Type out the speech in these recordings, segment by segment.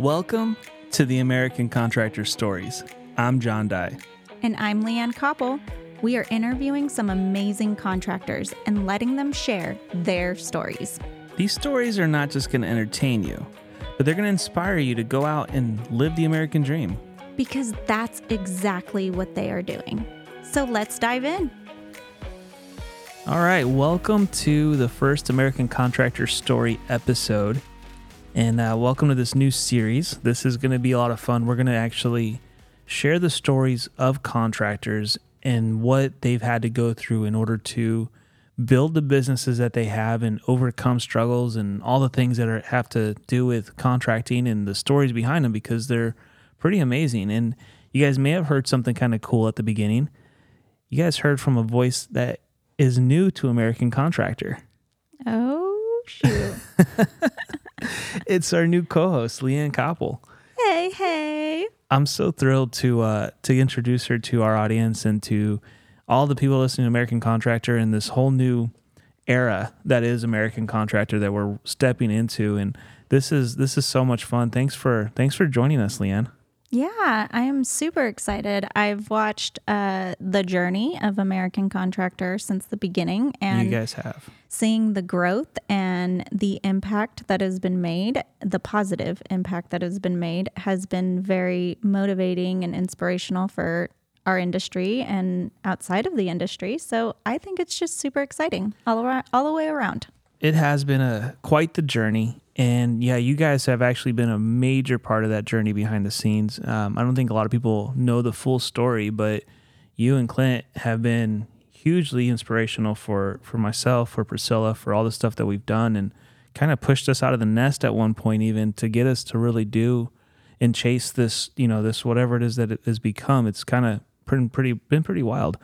Welcome to the American Contractor Stories. I'm John Dye. And I'm LeeAnn Koppel. We are interviewing some amazing contractors and letting them share their stories. These stories are not just going to entertain you, but they're going to inspire you to go out and live the American dream. Because that's exactly what they are doing. So let's dive in. All right, welcome to the first American Contractor Story episode. And uh, welcome to this new series. This is going to be a lot of fun. We're going to actually share the stories of contractors and what they've had to go through in order to build the businesses that they have and overcome struggles and all the things that are, have to do with contracting and the stories behind them because they're pretty amazing. And you guys may have heard something kind of cool at the beginning. You guys heard from a voice that is new to American Contractor. Oh, shoot. it's our new co-host, LeeAnn Koppel. Hey, hey. I'm so thrilled to uh, to introduce her to our audience and to all the people listening to American Contractor and this whole new era that is American Contractor that we're stepping into. And this is this is so much fun. Thanks for thanks for joining us, LeeAnn. Yeah, I am super excited. I've watched uh, the journey of American Contractor since the beginning, and you guys have seeing the growth and the impact that has been made, the positive impact that has been made, has been very motivating and inspirational for our industry and outside of the industry. So I think it's just super exciting all around, all the way around. It has been a quite the journey, and yeah, you guys have actually been a major part of that journey behind the scenes. Um, I don't think a lot of people know the full story, but you and Clint have been hugely inspirational for for myself, for Priscilla, for all the stuff that we've done, and kind of pushed us out of the nest at one point, even to get us to really do and chase this, you know, this whatever it is that it has become. It's kind of pretty, pretty been pretty wild.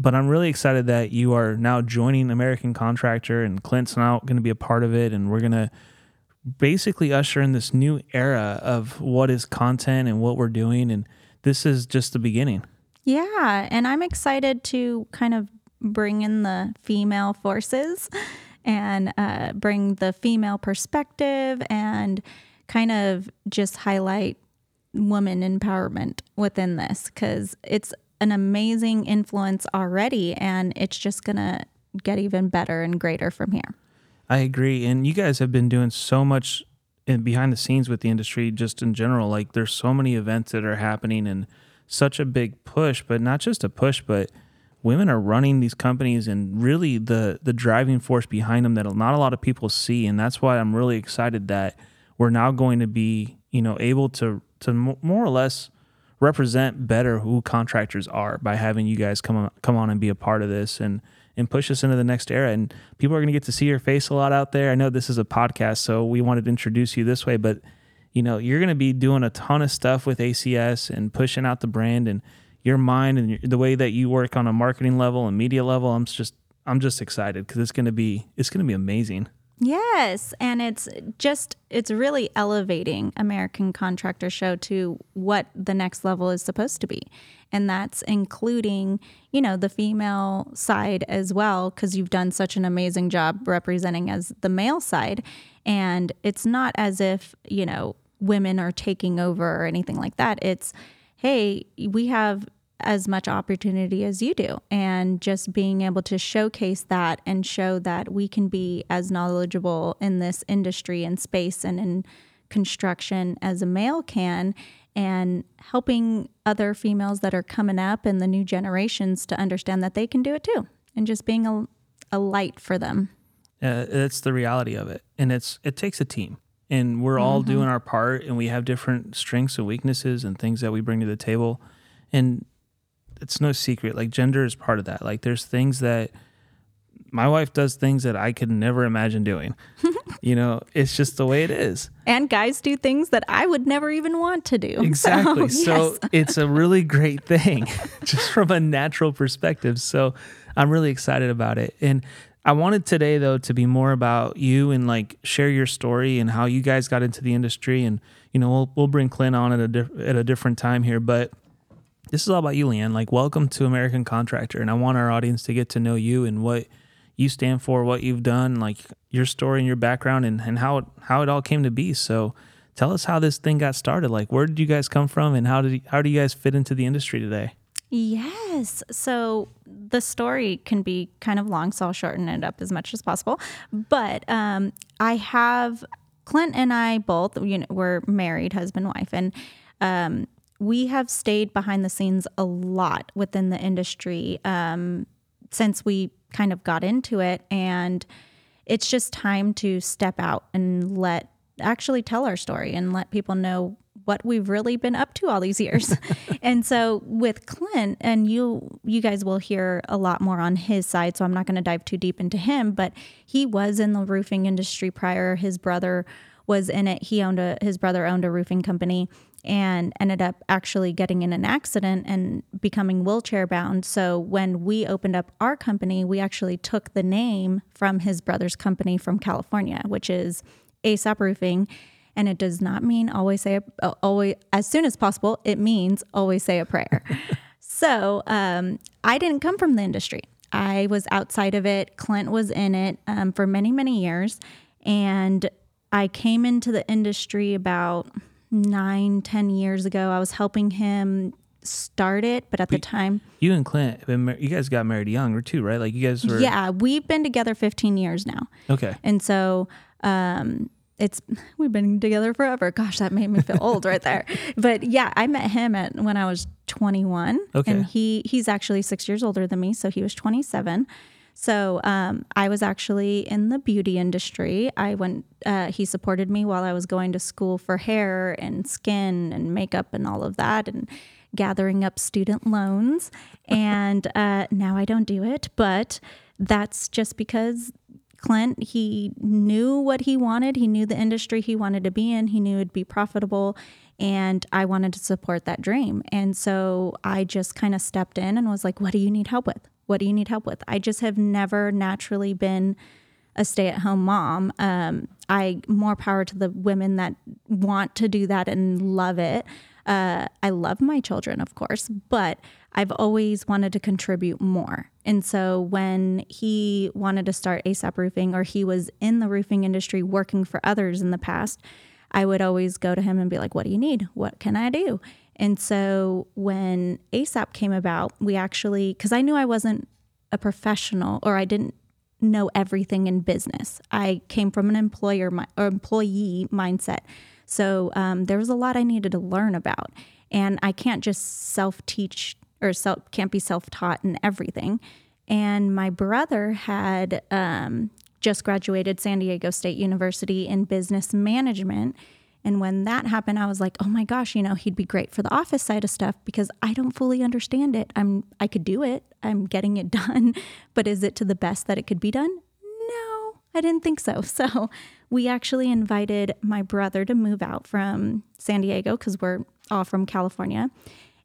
But I'm really excited that you are now joining American Contractor, and Clint's now going to be a part of it, and we're gonna basically usher in this new era of what is content and what we're doing. And this is just the beginning. Yeah. And I'm excited to kind of bring in the female forces and uh, bring the female perspective and kind of just highlight woman empowerment within this because it's an amazing influence already and it's just going to get even better and greater from here. I agree. And you guys have been doing so much in behind the scenes with the industry just in general. Like there's so many events that are happening and such a big push, but not just a push, but women are running these companies and really the the driving force behind them that not a lot of people see and that's why I'm really excited that we're now going to be, you know, able to to more or less represent better who contractors are by having you guys come on, come on and be a part of this and and push us into the next era. And people are going to get to see your face a lot out there. I know this is a podcast, so we wanted to introduce you this way, but you know, you're going to be doing a ton of stuff with ACS and pushing out the brand and your mind and the way that you work on a marketing level and media level. I'm just I'm just excited because it's going to be it's going to be amazing. Yes, and it's just it's really elevating American Contractor Show to what the next level is supposed to be. And that's including, you know, the female side as well cuz you've done such an amazing job representing as the male side and it's not as if, you know, women are taking over or anything like that. It's hey, we have as much opportunity as you do. And just being able to showcase that and show that we can be as knowledgeable in this industry and space and in construction as a male can, and helping other females that are coming up and the new generations to understand that they can do it too, and just being a, a light for them. Uh, that's the reality of it. And it's it takes a team. And we're all mm-hmm. doing our part and we have different strengths and weaknesses and things that we bring to the table. And it's no secret. Like gender is part of that. Like there's things that my wife does things that I could never imagine doing. you know, it's just the way it is. And guys do things that I would never even want to do. Exactly. So, so it's a really great thing just from a natural perspective. So I'm really excited about it. And I wanted today though to be more about you and like share your story and how you guys got into the industry and you know we'll we'll bring Clint on at a diff- at a different time here but this is all about you, LeeAnn. Like, welcome to American Contractor, and I want our audience to get to know you and what you stand for, what you've done, like your story and your background, and and how it, how it all came to be. So. Tell us how this thing got started. Like, where did you guys come from, and how did how do you guys fit into the industry today? Yes. So the story can be kind of long, so I'll shorten it up as much as possible. But um, I have Clint and I both, you know, we're married, husband, wife, and um, we have stayed behind the scenes a lot within the industry um, since we kind of got into it. And it's just time to step out and let actually tell our story and let people know what we've really been up to all these years. and so with Clint and you you guys will hear a lot more on his side so I'm not going to dive too deep into him, but he was in the roofing industry prior. His brother was in it. He owned a his brother owned a roofing company and ended up actually getting in an accident and becoming wheelchair bound. So when we opened up our company, we actually took the name from his brother's company from California, which is ASAP Roofing. And it does not mean always say, a, always, as soon as possible. It means always say a prayer. so um, I didn't come from the industry. I was outside of it. Clint was in it um, for many, many years. And I came into the industry about nine, ten years ago. I was helping him start it, but at the time, You and Clint, have been mar- you guys got married young, too, right? Like you guys were. yeah, we've been together 15 years now. Okay. And so um, it's we've been together forever. Gosh, that made me feel old right there. But yeah, I met him at when I was 21, Okay. and he he's actually six years older than me, so he was 27. So um, I was actually in the beauty industry. I went. Uh, he supported me while I was going to school for hair and skin and makeup and all of that, and gathering up student loans. And uh, now I don't do it, but that's just because Clint, he knew what he wanted. He knew the industry he wanted to be in. He knew it'd be profitable. And I wanted to support that dream. And so I just kind of stepped in and was like, what do you need help with? What do you need help with? I just have never naturally been a stay at home mom. Um, I more power to the women that want to do that and love it. Uh, I love my children, of course, but I've always wanted to contribute more. And so when he wanted to start ASAP Roofing or he was in the roofing industry working for others in the past, I would always go to him and be like, What do you need? What can I do? And so when ASAP came about, we actually, because I knew I wasn't a professional or I didn't know everything in business. I came from an employer or employee mindset. So um, there was a lot I needed to learn about. And I can't just self teach or self, can't be self taught in everything. And my brother had um, just graduated San Diego State University in business management. And when that happened, I was like, oh my gosh, you know, he'd be great for the office side of stuff because I don't fully understand it. I'm I could do it. I'm getting it done, but is it to the best that it could be done? No, I didn't think so. So we actually invited my brother to move out from San Diego because we're all from California.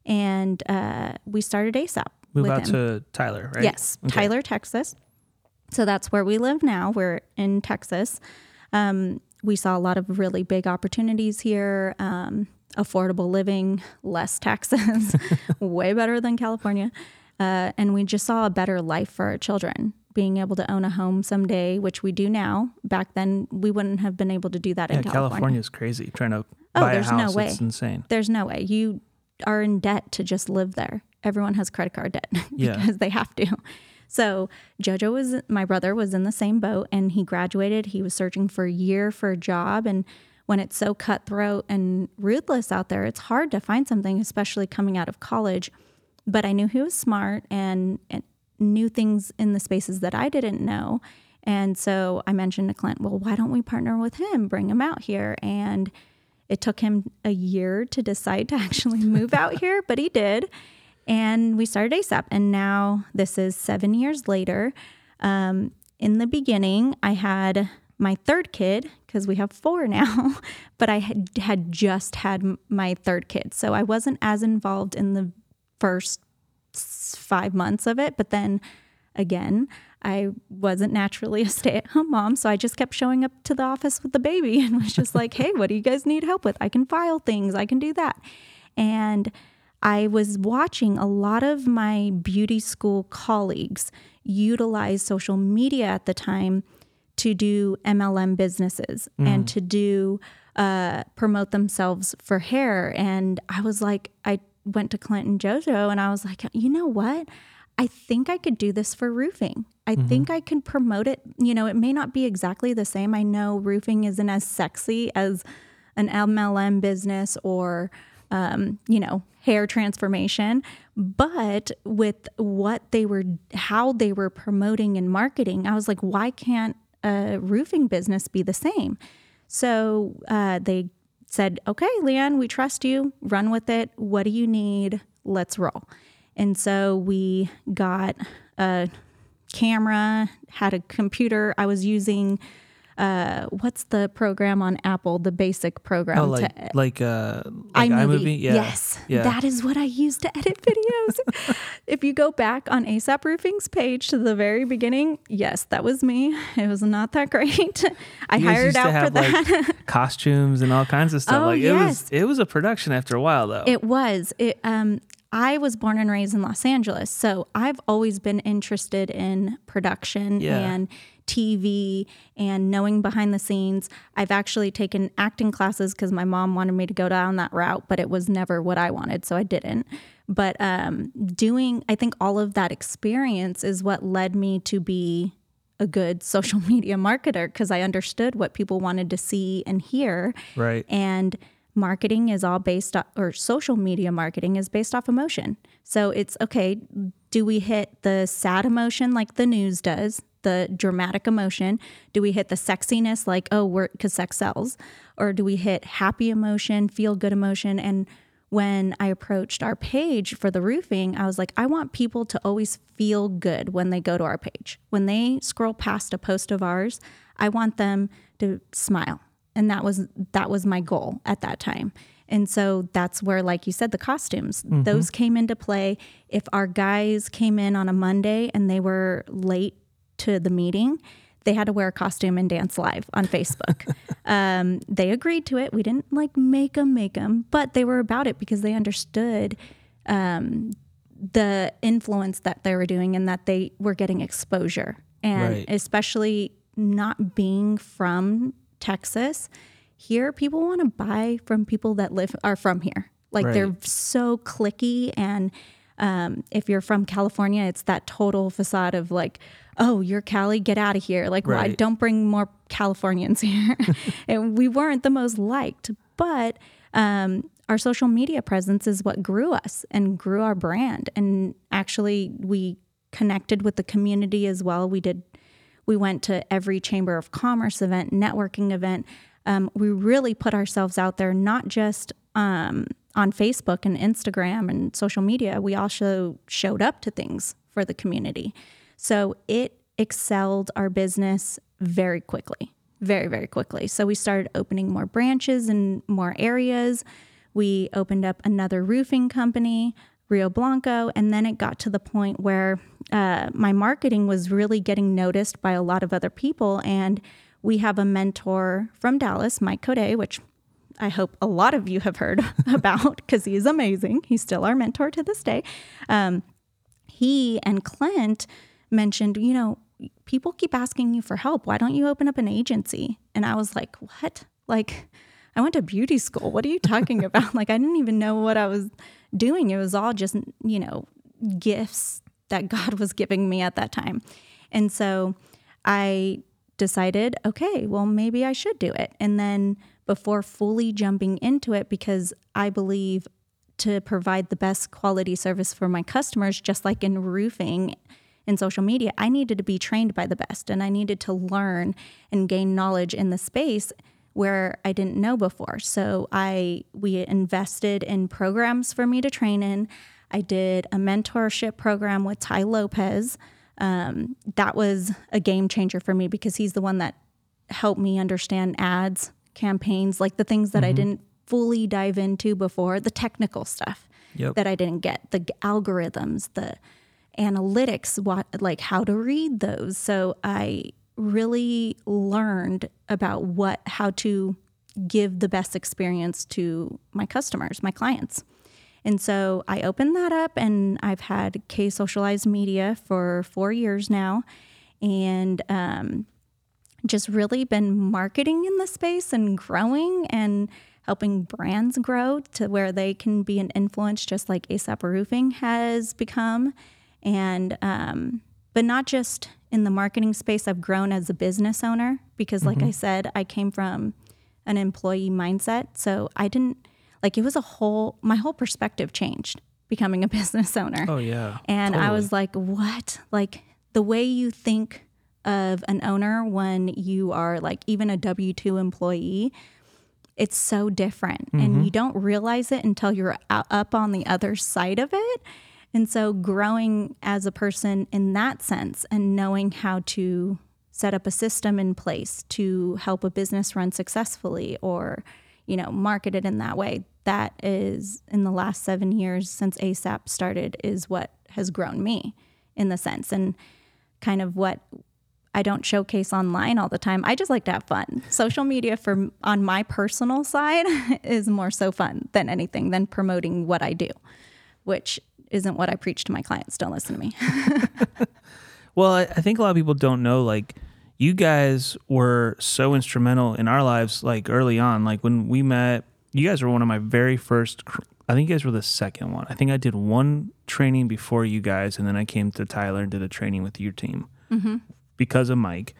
And uh, we started ASAP. Move out him. to Tyler, right? Yes, Okay. Tyler, Texas. So that's where we live now. We're in Texas. Um, we saw a lot of really big opportunities here. Um, affordable living, less taxes, way better than California. Uh, and we just saw a better life for our children. Being able to own a home someday, which we do now. Back then, we wouldn't have been able to do that Yeah, in California. California's crazy. Trying to Oh, buy a there's no way. it's insane. There's no way. You are in debt to just live there. Everyone has credit card debt Yeah. because they have to. So Jojo was my brother was in the same boat and he graduated. He was searching for a year for a job and when it's so cutthroat and ruthless out there, it's hard to find something, especially coming out of college. But I knew he was smart and, and knew things in the spaces that I didn't know. And so I mentioned to Clint, well, why don't we partner with him, bring him out here? And it took him a year to decide to actually move out here, but he did. And we started ASAP. And now this is seven years later. Um, in the beginning, I had my third kid because we have four now, but I had, had just had my third kid. So I wasn't as involved in the first five months of it. But then again, I wasn't naturally a stay at home mom. So I just kept showing up to the office with the baby and was just like, hey, what do you guys need help with? I can file things, I can do that. And I was watching a lot of my beauty school colleagues utilize social media at the time to do MLM businesses and to do uh, promote themselves for hair. And I was like, I went to Clint and JoJo and I was like, you know what? I think I could do this for roofing. I think I can promote it. You know, it may not be exactly the same. I know roofing isn't as sexy as an MLM business or, um, you know, hair transformation. But with what they were, how they were promoting and marketing, I was like, why can't a roofing business be the same? So uh, they said, okay, LeeAnn, we trust you. Run with it. What do you need? Let's roll. And so we got a camera, had a computer. I was using uh, what's the program on Apple? The basic program. Oh, like to, like uh, like iMovie. iMovie. Yeah. Yes, Yeah. that is what I use to edit videos. if you go back on ASAP Roofing's page to the very beginning, yes, that was me. It was not that great. I hired out for that. like costumes and all kinds of stuff. Oh, like it yes. was it was a production after a while though. It was. It um I was born and raised in Los Angeles, so I've always been interested in production Yeah. and TV and knowing behind the scenes. I've actually taken acting classes because my mom wanted me to go down that route, but it was never what I wanted, so I didn't. But um, doing, I think all of that experience is what led me to be a good social media marketer because I understood what people wanted to see and hear. Right. And marketing is all based off, or social media marketing is based off emotion. So it's okay, do we hit the sad emotion like the news does, the dramatic emotion? Do we hit the sexiness like, oh, we're, because sex sells? Or do we hit happy emotion, feel good emotion? And when I approached our page for the roofing, I was like, I want people to always feel good when they go to our page. When they scroll past a post of ours, I want them to smile. And that was that was my goal at that time. And so that's where like you said the costumes, mm-hmm. those came into play. If our guys came in on a Monday and they were late to the meeting, they had to wear a costume and dance live on Facebook. um, they agreed to it. We didn't like make them make them, but they were about it because they understood um, the influence that they were doing and that they were getting exposure. And Right. especially not being from Texas, here people want to buy from people that live are from here. Like they're so cliquey and um, if you're from California, it's that total facade of like, oh, you're Cali, get out of here. Like, why Right. don't bring more Californians here. and we weren't the most liked, but um, our social media presence is what grew us and grew our brand. And actually, we connected with the community as well. We did, we went to every Chamber of Commerce event, networking event. Um, we really put ourselves out there, not just um, on Facebook and Instagram and social media. We also showed up to things for the community. So it excelled our business very quickly, very, very quickly. So we started opening more branches in more areas. We opened up another roofing company, Rio Blanco, and then it got to the point where uh, my marketing was really getting noticed by a lot of other people. And we have a mentor from Dallas, Mike Code, which I hope a lot of you have heard about because he's amazing. He's still our mentor to this day. Um, he and Clint mentioned, you know, people keep asking you for help. Why don't you open up an agency? And I was like, what? Like, I went to beauty school. What are you talking about? like, I didn't even know what I was doing. It was all just, you know, gifts that God was giving me at that time. And so I decided, okay, well, maybe I should do it. And then before fully jumping into it, because I believe to provide the best quality service for my customers, just like in roofing and social media, I needed to be trained by the best and I needed to learn and gain knowledge in the space where I didn't know before. So I we invested in programs for me to train in. I did a mentorship program with Tai Lopez. Um, that was a game changer for me because he's the one that helped me understand ads, campaigns, like the things that I didn't fully dive into before, the technical stuff Yep. that I didn't get, the algorithms, the analytics, what like how to read those. So I really learned about what how to give the best experience to my customers, my clients. And so I opened that up and I've had K Socialized Media for four years now. And um, just really been marketing in the space and growing and helping brands grow to where they can be an influence, just like ASAP Roofing has become. And, um, but not just in the marketing space, I've grown as a business owner because, like I said, I came from an employee mindset. So I didn't, like, it was a whole, my whole perspective changed becoming a business owner. Oh yeah. And I was like, what? Like the way you think of an owner when you are like even a W 2 employee, it's so different. And mm-hmm. you don't realize it until you're up on the other side of it. And so growing as a person in that sense and knowing how to set up a system in place to help a business run successfully or you know market it in that way that is in the last 7 years since ASAP started is what has grown me in the sense and kind of what I don't showcase online all the time. I just like to have fun. Social media for on my personal side is more so fun than anything than promoting what I do, which isn't what I preach to my clients. Don't listen to me. Well, I, I think a lot of people don't know like you guys were so instrumental in our lives like early on. Like when we met, you guys were one of my very first I think you guys were the second one. I think I did one training before you guys and then I came to Tyler and did a training with your team mm-hmm. Because of Mike.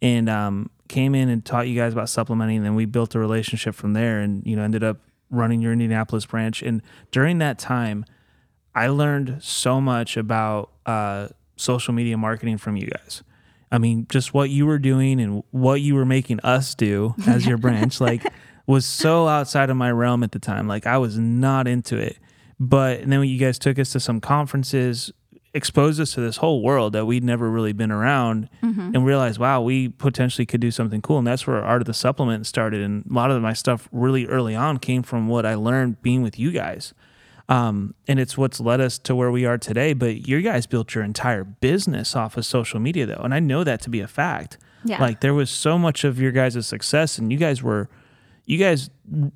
And um, came in and taught you guys about supplementing and then we built a relationship from there and you know ended up running your Indianapolis branch and during that time I learned so much about uh, social media marketing from you guys. I mean, just what you were doing and what you were making us do as your branch, like, was so outside of my realm at the time. Like, I was not into it. But and then when you guys took us to some conferences, exposed us to this whole world that we'd never really been around, mm-hmm. and realized, wow, we potentially could do something cool. And that's where Art of the Supplement started. And a lot of my stuff really early on came from what I learned being with you guys um, and it's what's led us to where we are today. But you guys built your entire business off of social media, though, and I know that to be a fact. Yeah. Like there was so much of your guys' success, and you guys were, you guys,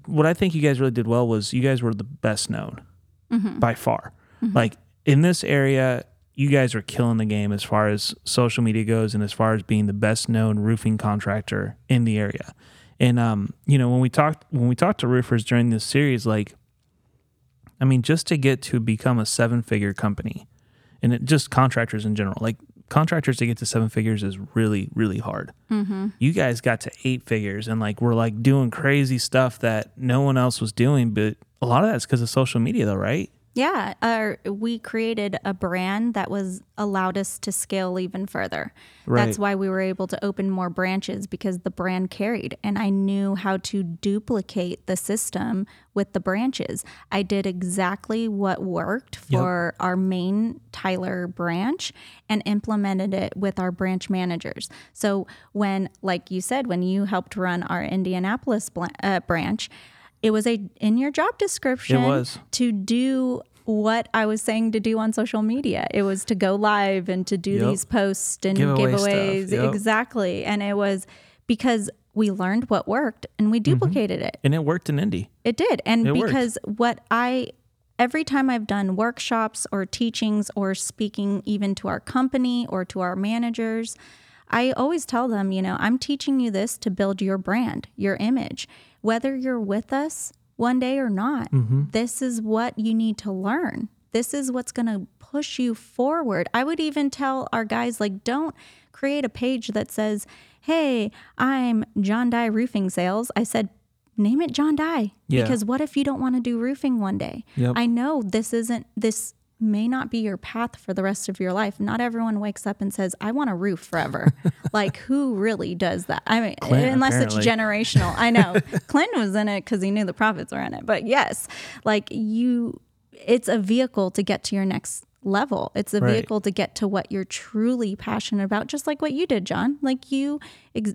what I think you guys really did well was you guys were the best known mm-hmm. by far. Mm-hmm. Like in this area, you guys are killing the game as far as social media goes, and as far as being the best known roofing contractor in the area. And um, you know, when we talked when we talked to roofers during this series, like I mean, just to get to become a seven figure company and it, just contractors in general, like contractors to get to seven figures is really, really hard. Mm-hmm. You guys got to eight figures and like we're like doing crazy stuff that no one else was doing. But a lot of that's because of social media, though, right? Yeah, uh, we created a brand that was allowed us to scale even further. Right. That's why we were able to open more branches because the brand carried, and I knew how to duplicate the system with the branches. I did exactly what worked for our main Tyler branch and implemented it with our branch managers. So when, like you said, when you helped run our Indianapolis bl- uh, branch, it was a in your job description to do what I was saying to do on social media. It was to go live and to do Yep. these posts and Giveaway giveaways. yep. Exactly. And it was because we learned what worked and we Mm-hmm. duplicated it. And it worked in Indy. It did. And It worked. because what I every time I've done workshops or teachings or speaking even to our company or to our managers, I always tell them, you know, I'm teaching you this to build your brand, your image. Whether you're with us one day or not, mm-hmm. this is what you need to learn. This is what's going to push you forward. I would even tell our guys like don't create a page that says, "Hey, I'm John Dye Roofing Sales." I said name it John Dye. Yeah. Because what if you don't want to do roofing one day? Yep. I know this isn't this may not be your path for the rest of your life. Not everyone wakes up and says, I want a roof forever. like who really does that? I mean Clint, unless apparently. it's generational. I know. Clint was in it because he knew the profits were in it. But yes, like you it's a vehicle to get to your next level. It's a Right. vehicle to get to what you're truly passionate about, just like what you did, John. Like you ex-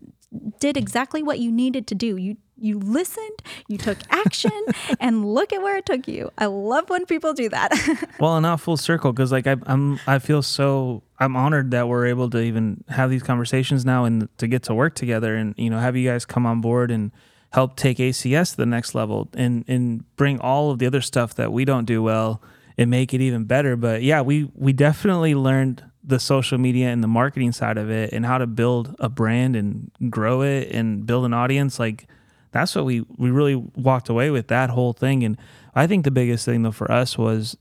did exactly what you needed to do. You you listened, you took action, and look at where it took you. I love when people do that. Well, and not full circle because like I, I'm, I feel so I'm honored that we're able to even have these conversations now and to get to work together and you know have you guys come on board and help take ACS to the next level and and bring all of the other stuff that we don't do well and make it even better. But yeah, we we definitely learned the social media and the marketing side of it and how to build a brand and grow it and build an audience like that's what we we really walked away with that whole thing and I think the biggest thing though for us was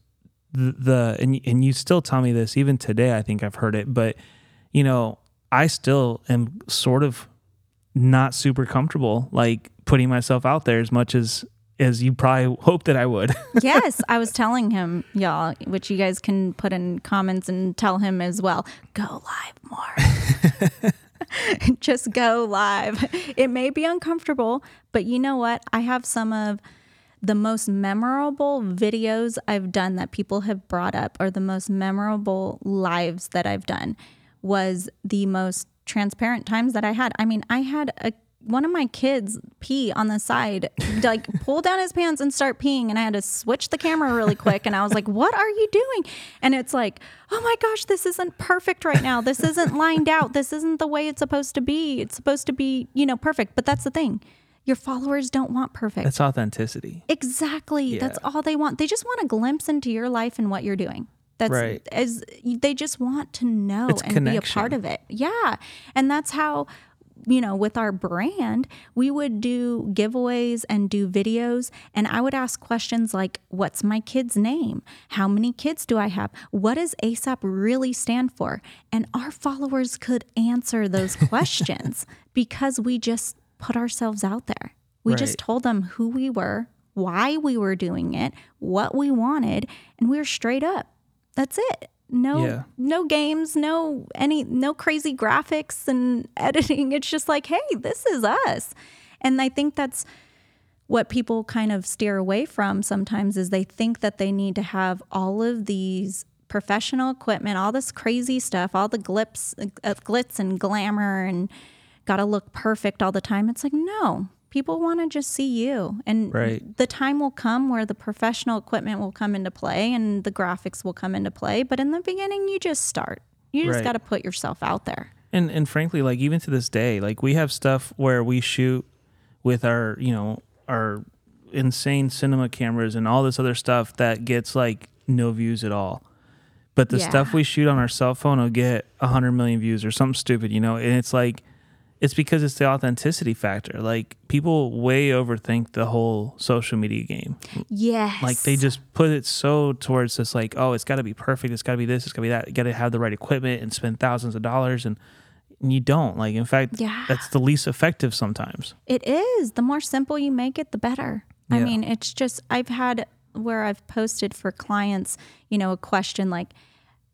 the, the and and you still tell me this even today I think I've heard it but you know I still am sort of not super comfortable like putting myself out there as much as as you probably hope that I would. yes, I was telling him, y'all, which you guys can put in comments and tell him as well. Go live more. Just go live. It may be uncomfortable, but you know what? I have some of the most memorable videos I've done that people have brought up, or the most memorable lives that I've done, was the most transparent times that I had. I mean, I had a one of my kids pee on the side, like pull down his pants and start peeing. And I had to switch the camera really quick. And I was like, what are you doing? And it's like, oh my gosh, this isn't perfect right now. This isn't lined out. This isn't the way it's supposed to be. It's supposed to be, you know, perfect. But that's the thing. Your followers don't want perfect. That's authenticity. Exactly. Yeah. That's all they want. They just want a glimpse into your life and what you're doing. That's right. as they just want to know it's and connection. be a part of it. Yeah. And that's how you know, with our brand, we would do giveaways and do videos. And I would ask questions like, What's my kid's name? How many kids do I have? What does ASAP really stand for? And our followers could answer those questions because we just put ourselves out there. We right. just told them who we were, why we were doing it, what we wanted, and we were straight up. That's it no yeah. no games no any no crazy graphics and editing. It's just like hey this is us. And i think that's what people kind of steer away from sometimes is they think that they need to have all of these professional equipment all this crazy stuff all the glitz uh, glitz and glamour and got to look perfect all the time. It's like no people want to just see you and right. the time will come where the professional equipment will come into play and the graphics will come into play but in the beginning you just start you just right. got to put yourself out there and and frankly like even to this day like we have stuff where we shoot with our you know our insane cinema cameras and all this other stuff that gets like no views at all but the yeah. stuff we shoot on our cell phone will get 100 million views or something stupid you know and it's like it's because it's the authenticity factor. Like people way overthink the whole social media game. Yes. Like they just put it so towards this like, oh, it's got to be perfect. It's got to be this. It's got to be that. Got to have the right equipment and spend thousands of dollars and, and you don't. Like in fact, yeah. that's the least effective sometimes. It is. The more simple you make it, the better. Yeah. I mean, it's just I've had where I've posted for clients, you know, a question like,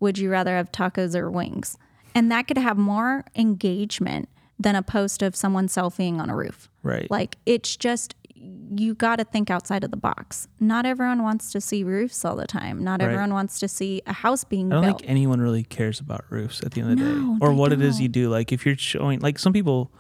would you rather have tacos or wings? And that could have more engagement than a post of someone selfieing on a roof. Right. Like it's just you got to think outside of the box. Not everyone wants to see roofs all the time. Not right. everyone wants to see a house being I don't built. think anyone really cares about roofs at the end of the no, day or what don't. it is you do. Like if you're showing, like some people,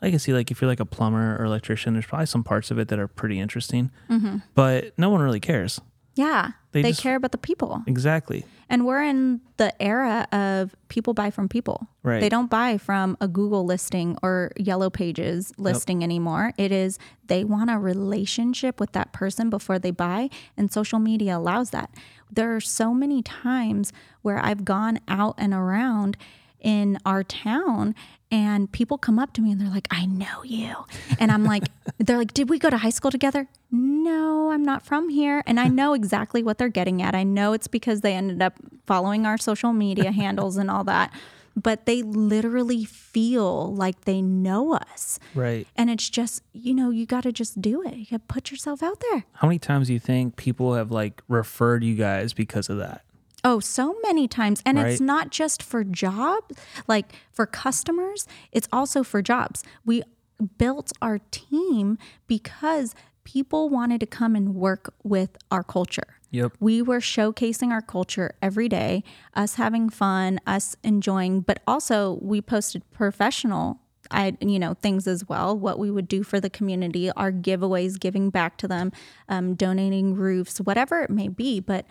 like, I can see like if you're like a plumber or electrician, there's probably some parts of it that are pretty interesting, mm-hmm. but no one really cares. Yeah. They, they just, care about the people. Exactly. And we're in the era of people buy from people. Right. They don't buy from a Google listing or Yellow Pages listing anymore. It is they want a relationship with that person before they buy, and social media allows that. There are so many times where I've gone out and around in our town and people come up to me and they're like, I know you. And I'm like, they're like, did we go to high school together? No, I'm not from here. And I know exactly what they're getting at. I know it's because they ended up following our social media handles and all that. But they literally feel like they know us. Right. And it's just, you know, you got to just do it. You got to put yourself out there. How many times do you think people have like referred you guys because of that? Oh, so many times. And right. it's not just for job, like for customers, it's also for jobs. We built our team because people wanted to come and work with our culture. Yep. We were showcasing our culture every day, us having fun, us enjoying, but also we posted professional I, you know, things as well. What we would do for the community, our giveaways, giving back to them, um, donating roofs, whatever it may be. But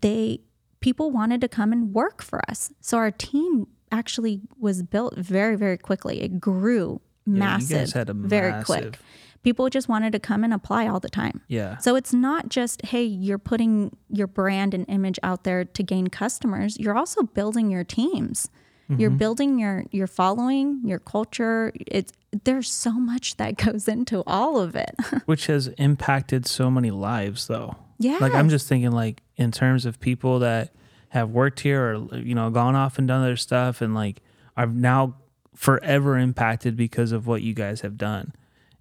they people wanted to come and work for us. So our team actually was built very, very quickly. It grew massive, yeah, very massive. quick People just wanted to come and apply all the time. Yeah. So it's not just, hey, you're putting your brand and image out there to gain customers. You're also building your teams. You're mm-hmm. building your your following, your culture. It's there's so much that goes into all of it. Which has impacted so many lives though. Yeah. Like I'm just thinking like in terms of people that have worked here or you know gone off and done their stuff and like are now forever impacted because of what you guys have done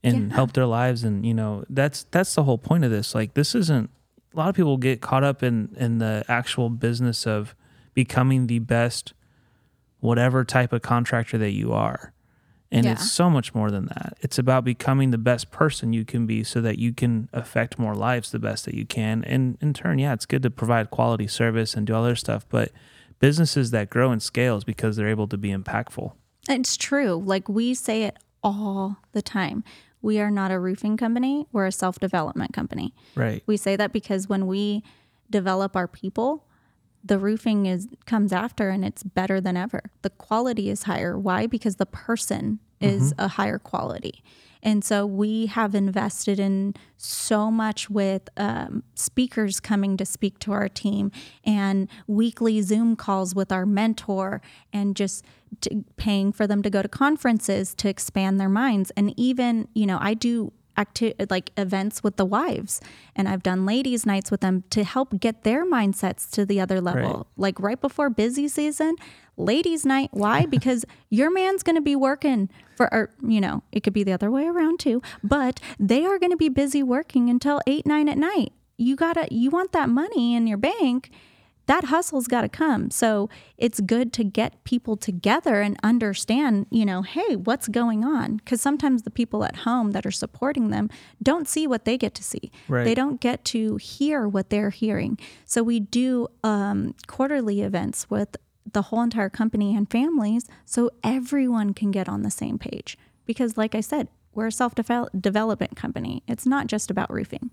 and Yeah. helped their lives and you know that's that's the whole point of this. Like this isn't a lot of people get caught up in in the actual business of becoming the best whatever type of contractor that you are. And Yeah. it's so much more than that. It's about becoming the best person you can be so that you can affect more lives the best that you can. And in turn, yeah, it's good to provide quality service and do all other stuff. But businesses that grow in scales because they're able to be impactful. It's true. Like we say it all the time. We are not a roofing company, we're a self development company. Right. We say that because when we develop our people, the roofing is comes after and it's better than ever. The quality is higher. Why? Because the person is a higher quality. And so we have invested in so much with um, speakers coming to speak to our team and weekly Zoom calls with our mentor and just paying for them to go to conferences to expand their minds. And even, you know, I do acti- like events with the wives and I've done ladies nights with them to help get their mindsets to the other level. Right. Like right before busy season, ladies night. Why? because your man's going to be working for or, you know, it could be the other way around too, but they are going to be busy working until 8 9 at night. You got to you want that money in your bank that hustle's got to come. So it's good to get people together and understand, you know, hey, what's going on? Because sometimes the people at home that are supporting them don't see what they get to see. Right. They don't get to hear what they're hearing. So we do um, quarterly events with the whole entire company and families so everyone can get on the same page. Because, like I said, we're a self development company, it's not just about roofing.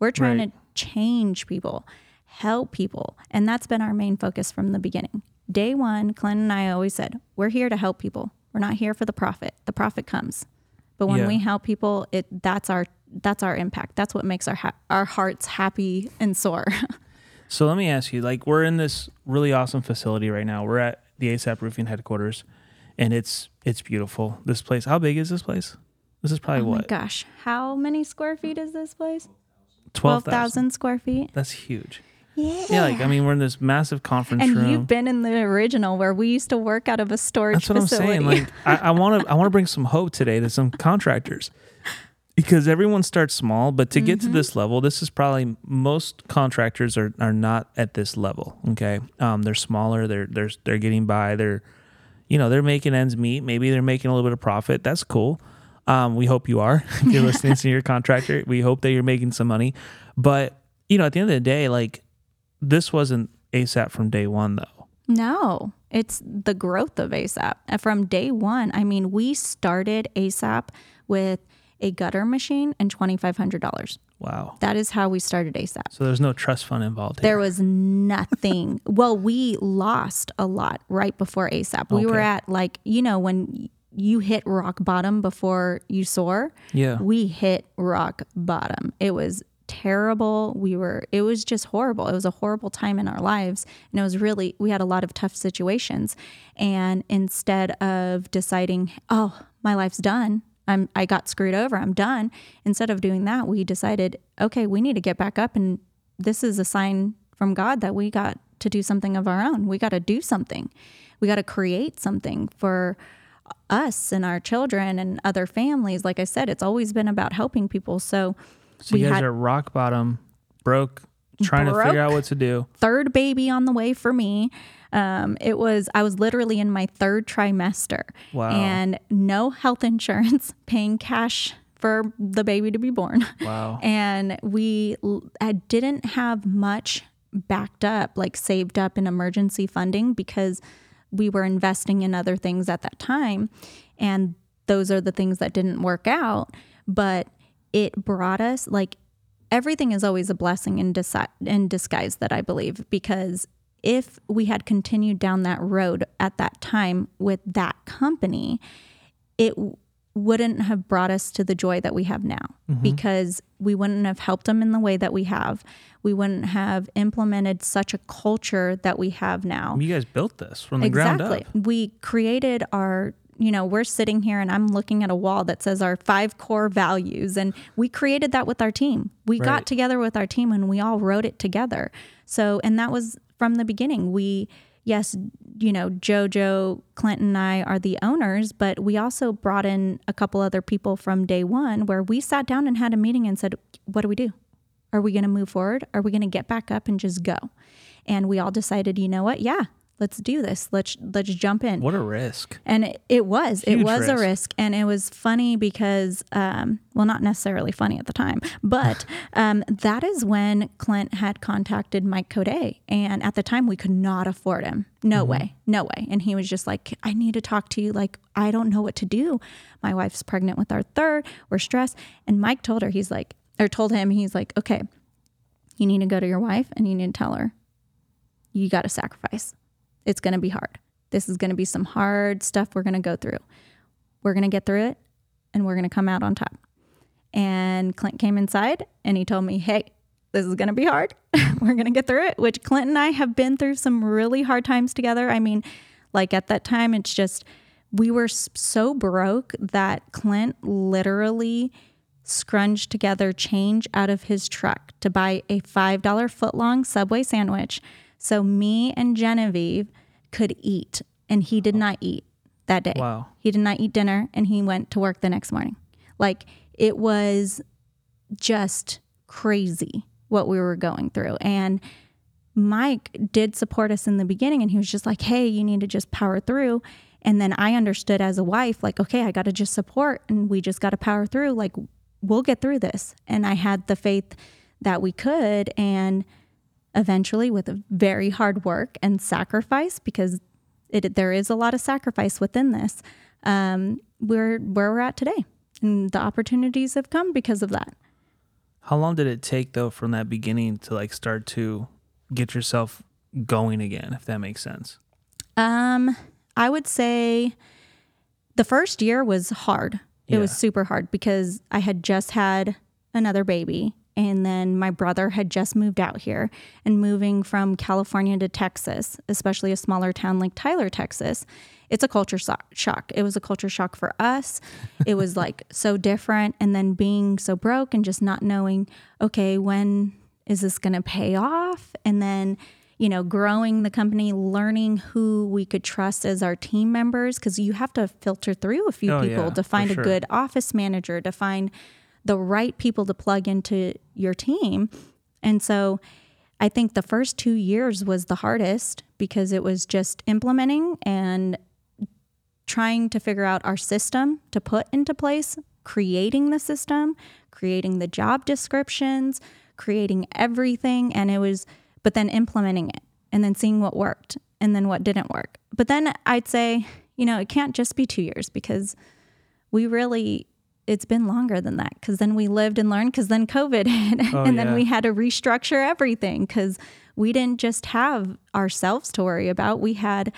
We're trying Right. to change people, help people. And that's been our main focus from the beginning. Day one, Clint and I always said, we're here to help people. We're not here for the profit. The profit comes. But when Yeah. we help people, it that's our that's our impact. That's what makes our ha- our hearts happy and soar. So let me ask you, like we're in this really awesome facility right now. We're at the ASAP Roofing headquarters and it's it's beautiful. This place, how big is this place? This is probably oh what? gosh, how many square feet is this place? 12,000. square feet. That's huge. Yeah. Yeah, like I mean, we're in this massive conference and room. you've been in the original where we used to work out of a storage That's what facility. I'm saying. Like I want to I want to bring some hope today to some contractors because everyone starts small, but to get to Mm-hmm. this level, this is probably most contractors are are not at this level. Okay, um, they're smaller. They're they're they're getting by. They're you know they're making ends meet. Maybe they're making a little bit of profit. That's cool. Um, we hope you are. if you're listening to your contractor, we hope that you're making some money. But you know, at the end of the day, like this wasn't ASAP from day one, though. No, it's the growth of ASAP. And From day one, I mean, we started ASAP with a gutter machine and $2,500. Wow. That is how we started ASAP. So there's no trust fund involved here. There was nothing. well, we lost a lot right before ASAP. We were at like, you know, when you hit rock bottom before you soar, yeah. we hit rock bottom. It was terrible. We were, it was just horrible. It was a horrible time in our lives. And it was really, we had a lot of tough situations. And instead of deciding, oh, my life's done, I'm, I got screwed over, I'm done. Instead of doing that, we decided, okay, we need to get back up. And this is a sign from God that we got to do something of our own. We got to do something. We got to create something for us and our children and other families. Like I said, it's always been about helping people. So, So we you guys had are rock bottom, broke, trying to figure out what to do. third baby on the way for me. Um, it was I was literally in my third trimester Wow. and no health insurance, paying cash for the baby to be born. Wow. and we I didn't have much backed up, like saved up in emergency funding because we were investing in other things at that time. And those are the things that didn't work out. But it brought us, like, everything is always a blessing in, in disguise, that I believe, because if we had continued down that road at that time with that company, it wouldn't have brought us to the joy that we have now Mm-hmm. because we wouldn't have helped them in the way that we have. We wouldn't have implemented such a culture that we have now. You guys built this from the ground up. We created our, you know, we're sitting here and I'm looking at a wall that says our five core values. And we created that with our team. We Right. got together with our team and we all wrote it together. So, and that was from the beginning. We, yes, you know, JoJo, Clint, and I are the owners, but we also brought in a couple other people from day one where we sat down and had a meeting and said, what do we do? Are we going to move forward? Are we going to get back up and just go? And we all decided, you know what? Yeah, let's do this. Let's let's jump in. What a risk. And it, it was it Huge was a risk. risk, and it was funny because, um, well, not necessarily funny at the time, but um, that is when Clint had contacted Mike Code, and at the time we could not afford him. No way, no way. And he was just like, "I need to talk to you. Like, I don't know what to do. My wife's pregnant with our third. We're stressed." And Mike told her, he's like, or told him, he's like, "Okay, you need to go to your wife and you need to tell her you got to sacrifice. It's going to be hard. This is going to be some hard stuff we're going to go through. We're going to get through it and we're going to come out on top. And Clint came inside and he told me, Hey, this is going to be hard. we're going to get through it, which Clint and I have been through some really hard times together. I mean, like at that time, it's just, we were so broke that Clint literally scrunched together change out of his truck to buy a $5 footlong Subway sandwich so me and Genevieve could eat. And he did not eat that day. Wow. He did not eat dinner and he went to work the next morning. Like it was just crazy what we were going through. And Mike did support us in the beginning and he was just like, hey, you need to just power through. And then I understood as a wife, like, okay, I got to just support and we just got to power through. Like, we'll get through this. And I had the faith that we could. And eventually, with very hard work and sacrifice, because it, there is a lot of sacrifice within this, um, we're where we're at today. And the opportunities have come because of that. How long did it take though from that beginning to like start to get yourself going again, if that makes sense? Um, I would say the first year was hard. It was super hard because I had just had another baby and then my brother had just moved out here and moving from California to Texas, especially a smaller town like Tyler, Texas. It's a culture so- shock. It was a culture shock for us. It was like so different and then being so broke and just not knowing, okay, when is this going to pay off? And then you know, growing the company, learning who we could trust as our team members, because you have to filter through a few Oh, people yeah, to find sure. a good office manager, to find the right people to plug into your team. And so I think the first two years was the hardest because it was just implementing and trying to figure out our system to put into place, creating the system, creating the job descriptions, creating everything. And it was, but then implementing it and then seeing what worked and then what didn't work. But then I'd say, you know, it can't just be two years because we really, it's been longer than that because then we lived and learned because then COVID hit Oh, and then yeah. we had to restructure everything because we didn't just have ourselves to worry about. We had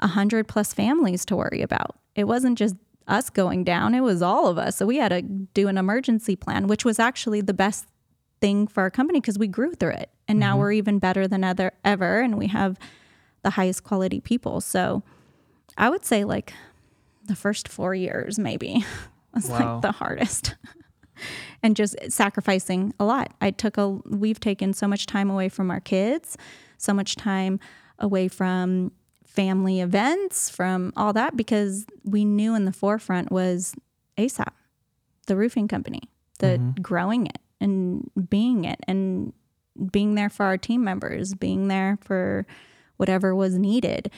a hundred plus families to worry about. It wasn't just us going down, it was all of us. So we had to do an emergency plan, which was actually the best thing for our company because we grew through it. And now mm-hmm. we're even better than other ever and we have the highest quality people. So I would say like the first four years maybe was Wow. like the hardest. and just sacrificing a lot. I took a we've taken so much time away from our kids, so much time away from family events, from all that because we knew in the forefront was ASAP, the roofing company, the mm-hmm. growing it and being it and being there for our team members, being there for whatever was needed,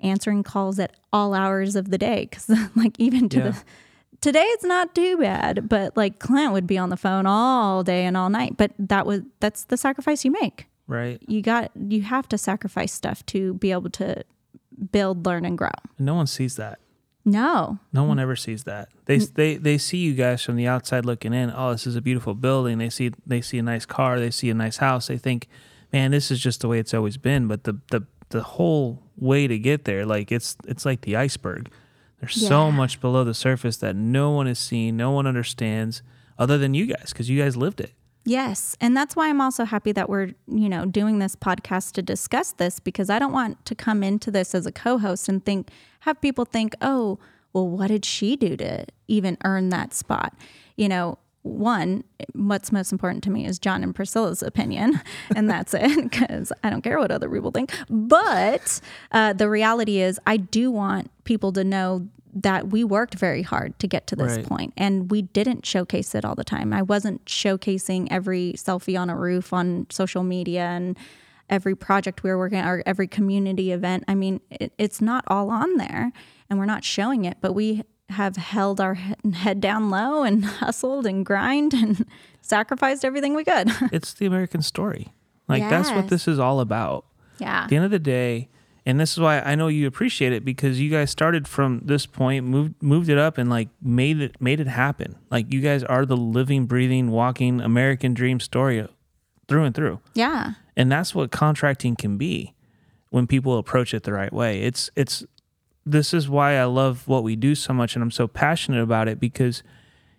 answering calls at all hours of the day cuz like even to Yeah. the today it's not too bad, but like Clint would be on the phone all day and all night. But that was that's the sacrifice you make. Right. You got you have to sacrifice stuff to be able to build, learn, and grow. No one sees that. No, No one ever sees that. They mm. they they see you guys from the outside looking in. Oh, this is a beautiful building. They see they see a nice car. They see a nice house. They think, man, this is just the way it's always been. But the the the whole way to get there, like it's it's like the iceberg. There's so much below the surface that no one is seeing, no one understands other than you guys because you guys lived it. Yes. And that's why I'm also happy that we're, you know, doing this podcast to discuss this because I don't want to come into this as a co host and think, have people think, oh, well, what did she do to even earn that spot? You know, one, what's most important to me is John and Priscilla's opinion, and that's it, because I don't care what other people think. But uh, the reality is, I do want people to know that we worked very hard to get to this Right. point, and we didn't showcase it all the time. I wasn't showcasing every selfie on a roof on social media and every project we were working or every community event. I mean, it, it's not all on there, and we're not showing it, but we have held our head down low and hustled and grind and sacrificed everything we could. It's the American story. Like that's what this is all about. yeah. At the end of the day, and this is why I know you appreciate it because you guys started from this point, moved moved it up, and like made it made it happen. Like you guys are the living, breathing, walking American dream story through and through. Yeah. and that's what contracting can be when people approach it the right way it's it's this is why i love what we do so much and i'm so passionate about it because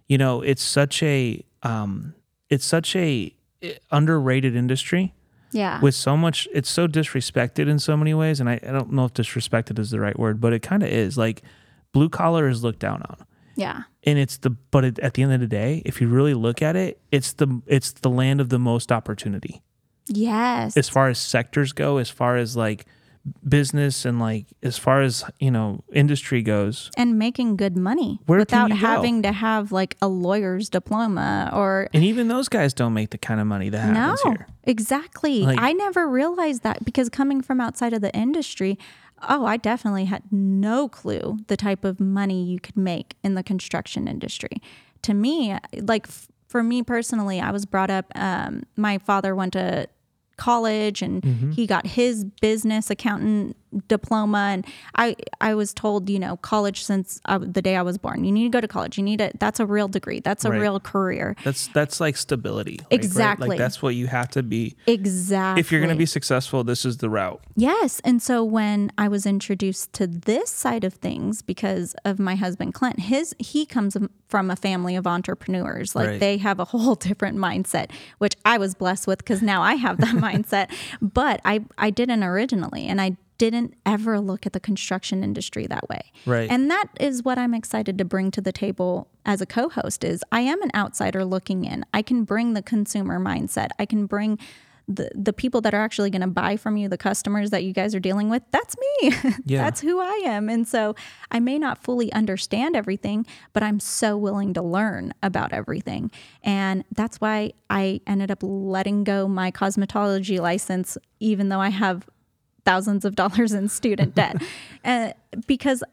you know it's such a um it's such a eh, underrated industry Yeah. with so much it's so disrespected in so many ways and i, I don't know if disrespected is the right word but it kind of is like blue collar is looked down on yeah. and it's the but it, at the end of the day if you really look at it it's the it's the land of the most opportunity Yes. as far as sectors go, as far as like business and like as far as you know industry goes. and making good money Where without go? having to have like a lawyer's diploma or And even those guys don't make the kind of money that happens no here. exactly Like- i never realized that because coming from outside of the industry oh i definitely had no clue the type of money you could make in the construction industry to me like for me personally i was brought up um, my father went to college and Mm-hmm. he got his business accountant diploma and i i was told you know college since uh, the day i was born you need to go to college you need to that's a real degree that's a Right. real career That's that's like stability. like, right? Exactly. Like that's what you have to be. exactly If you're going to be successful, this is the route. Yes. And so when I was introduced to this side of things because of my husband Clint, his he comes from a family of entrepreneurs. Like Right. they have a whole different mindset, which I was blessed with because now I have that mindset. But I I didn't originally and I didn't ever look at the construction industry that way. Right. And that is what I'm excited to bring to the table as a co-host is I am an outsider looking in. I can bring the consumer mindset. I can bring the the people that are actually going to buy from you, the customers that you guys are dealing with. That's me. Yeah. that's who I am. And so I may not fully understand everything, but I'm so willing to learn about everything. And that's why I ended up letting go my cosmetology license even though I have thousands of dollars in student debt uh, because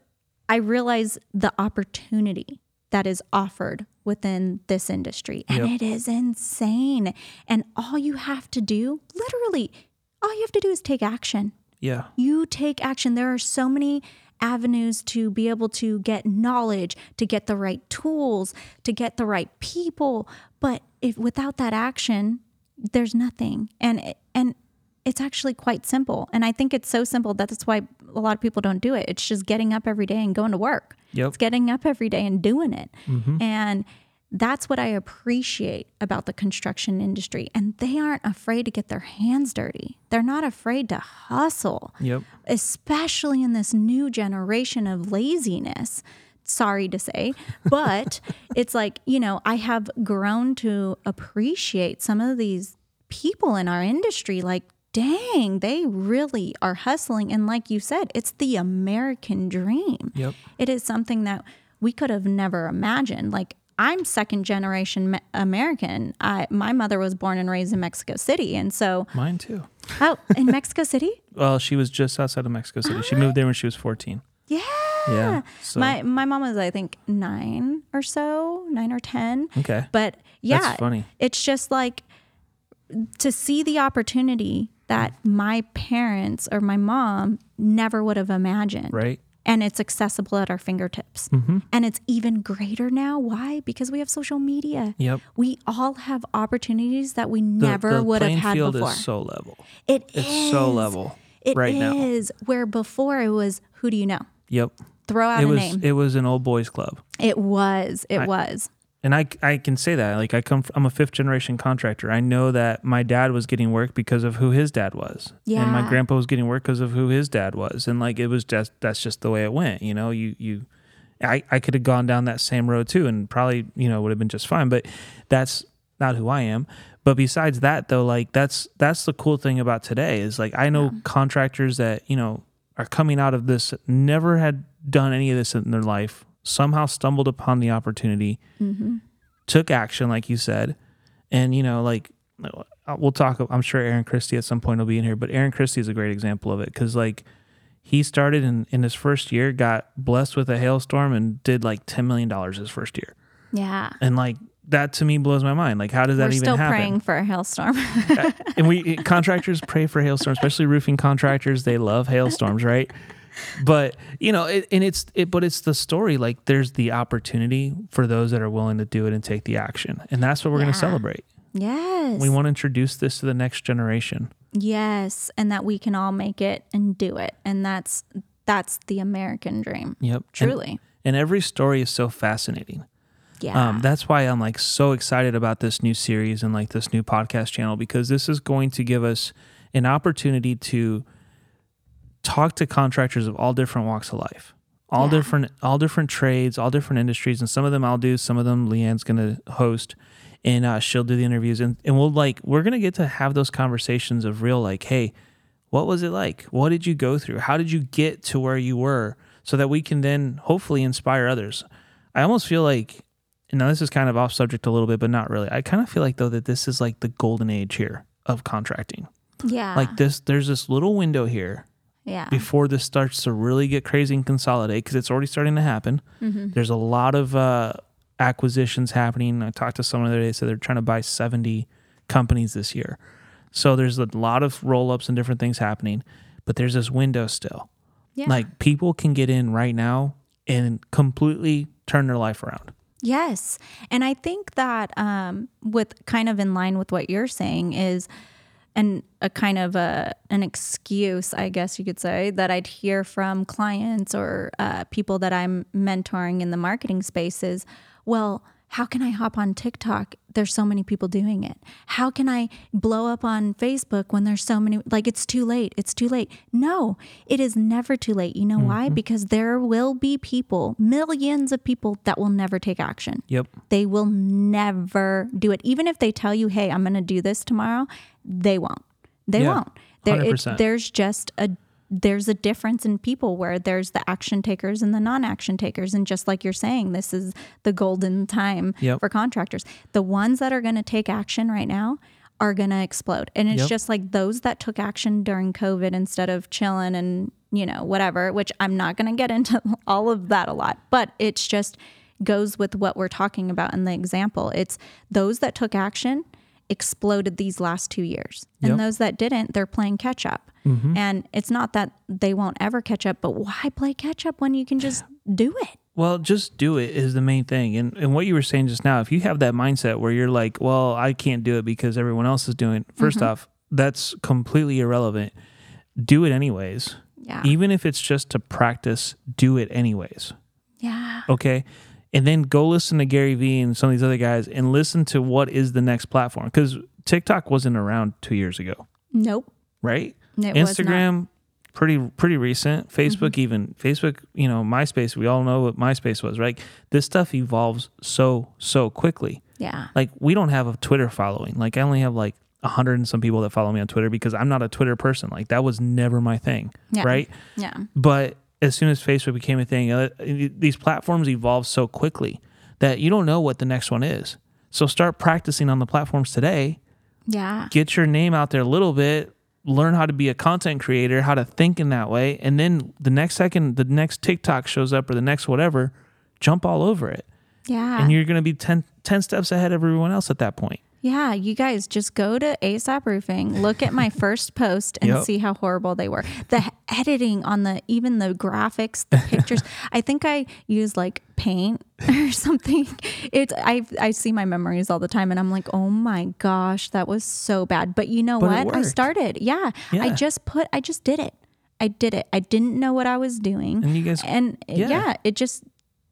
I realize the opportunity that is offered within this industry. And Yep. it is insane. And all you have to do, literally, all you have to do is take action. Yeah. You take action. There are so many avenues to be able to get knowledge, to get the right tools, to get the right people. But if without that action, there's nothing. And and it's actually quite simple. And I think it's so simple that that's why a lot of people don't do it. It's just getting up every day and going to work. Yep. It's getting up every day and doing it. Mm-hmm. And that's what I appreciate about the construction industry. And they aren't afraid to get their hands dirty. They're not afraid to hustle, Yep. especially in this new generation of laziness. Sorry to say, but it's like, you know, I have grown to appreciate some of these people in our industry. Like, dang, they really are hustling. And like you said, it's the American dream. Yep. It is something that we could have never imagined. Like I'm second generation American. I, my mother was born and raised in Mexico City, and so Mine too. oh, in Mexico City, Well, she was just outside of Mexico City. She moved there when she was 14. yeah. Yeah. So My my mom was I think nine or so, nine or ten. okay. But yeah, funny. it's just like to see the opportunity that my parents or my mom never would have imagined. Right. and it's accessible at our fingertips. Mm-hmm. And it's even greater now. Why? Because we have social media. Yep. We all have opportunities that we The, never the would have playing had field before. is so level. It It's so level It right now. is. Where before it was, who do you know? Yep. throw out it a was name. it was an old boys club. It was. It was. And I, I can say that like I come I'm a fifth generation contractor. I know that my dad was getting work because of who his dad was, and my grandpa was getting work because of who his dad was, and like it was just that's just the way it went. You know, you you, I I could have gone down that same road too, and probably you know would have been just fine. But that's not who I am. But besides that though, like that's that's the cool thing about today is like I know contractors that you know are coming out of this never had done any of this in their life somehow stumbled upon the opportunity took action, like you said, and you know, like uh, we'll talk. I'm sure Aaron Christie at some point will be in here, but Aaron Christie is a great example of it because like he started in in his first year, got blessed with a hailstorm, and did like ten million dollars his first year, Yeah. and like that to me blows my mind. Like, how does that We're even still happen? praying for a hailstorm. and we contractors pray for hailstorms, especially roofing contractors. They love hailstorms, right? But you know, it, and it's it, but it's the story. Like, there's the opportunity for those that are willing to do it and take the action, and that's what we're going to celebrate. yes. We want to introduce this to the next generation. yes, and that we can all make it and do it, and that's that's the American dream. Yep, And- Truly. And, every story is so fascinating. Yeah. Um, that's why I'm like so excited about this new series and like this new podcast channel because this is going to give us an opportunity to talk to contractors of all different walks of life, all Yeah. different, all different trades, all different industries, and some of them I'll do, some of them LeeAnn's gonna host, and uh, she'll do the interviews, and and we'll like we're gonna get to have those conversations of real like, hey, what was it like? What did you go through? How did you get to where you were? So that we can then hopefully inspire others. I almost feel like, now this is kind of off subject a little bit, but not really. I kind of feel like though that this is like the golden age here of contracting. yeah. Like this, there's this little window here yeah. before this starts to really get crazy and consolidate because it's already starting to happen. There's a lot of uh, acquisitions happening. I talked to someone the other day, said they're trying to buy 70 companies this year. So there's a lot of roll ups and different things happening, but there's this window still. yeah. Like people can get in right now and completely turn their life around. Yes. And I think that um, with kind of in line with what you're saying is and a kind of a an excuse, I guess you could say, that I'd hear from clients or uh, people that I'm mentoring in the marketing space is, well, how can I hop on TikTok? There's so many people doing it. How can I blow up on Facebook when there's so many? Like, it's too late. It's too late. No, it is never too late. You know why? Mm-hmm. Because there will be people, millions of people, that will never take action Yep. they will never do it. Even if they tell you, "Hey, I'm going to do this tomorrow," they won't. They Yeah, won't. There, it, 100%. there's just a there's a difference in people where there's the action takers and the non-action takers, and just like you're saying, this is the golden time Yep. for contractors. The ones that are going to take action right now are going to explode, and it's Yep. just like those that took action during COVID instead of chilling and you know whatever. Which I'm not going to get into all of that a lot, but it's just goes with what we're talking about in the example. It's those that took action exploded these last two years. And Yep. those that didn't, they're playing catch up. Mm-hmm. And it's not that they won't ever catch up, but why play catch up when you can just do it? Well, just do it is the main thing. And and what you were saying just now, if you have that mindset where you're like, well, I can't do it because everyone else is doing it, 1st mm-hmm. off, that's completely irrelevant. Do it anyways. Yeah. Even if it's just to practice, do it anyways. Yeah. Okay. And then go listen to Gary Vee and some of these other guys and listen to what is the next platform. Because TikTok wasn't around two years ago, Nope. right? It. Mm-hmm. Instagram, pretty pretty recent. Facebook, even Facebook, you know, MySpace. We all know what MySpace was, right? This stuff evolves so so quickly. Yeah. Like we don't have a Twitter following. Like I only have like a hundred and some people that follow me on Twitter because I'm not a Twitter person. Like that was never my thing, Yeah. right? Yeah. But as soon as Facebook became a thing, uh, these platforms evolve so quickly that you don't know what the next one is. So start practicing on the platforms today Yeah. get your name out there a little bit learn how to be a content creator how to think in that way and then the next second the next tiktok shows up or the next whatever jump all over it Yeah. and you're going to be 10, 10 steps ahead of everyone else at that point Yeah, you guys just go to ASAP Roofing, look at my first post, and Yep. see how horrible they were. The editing on the even the graphics, the pictures. I think I use like paint or something. It's I I see my memories all the time, and I'm like, oh my gosh, that was so bad. But you know But what? I started. Yeah, I just put. I just did it. I did it. I didn't know what I was doing. And you guys And uh, Yeah. yeah, it just,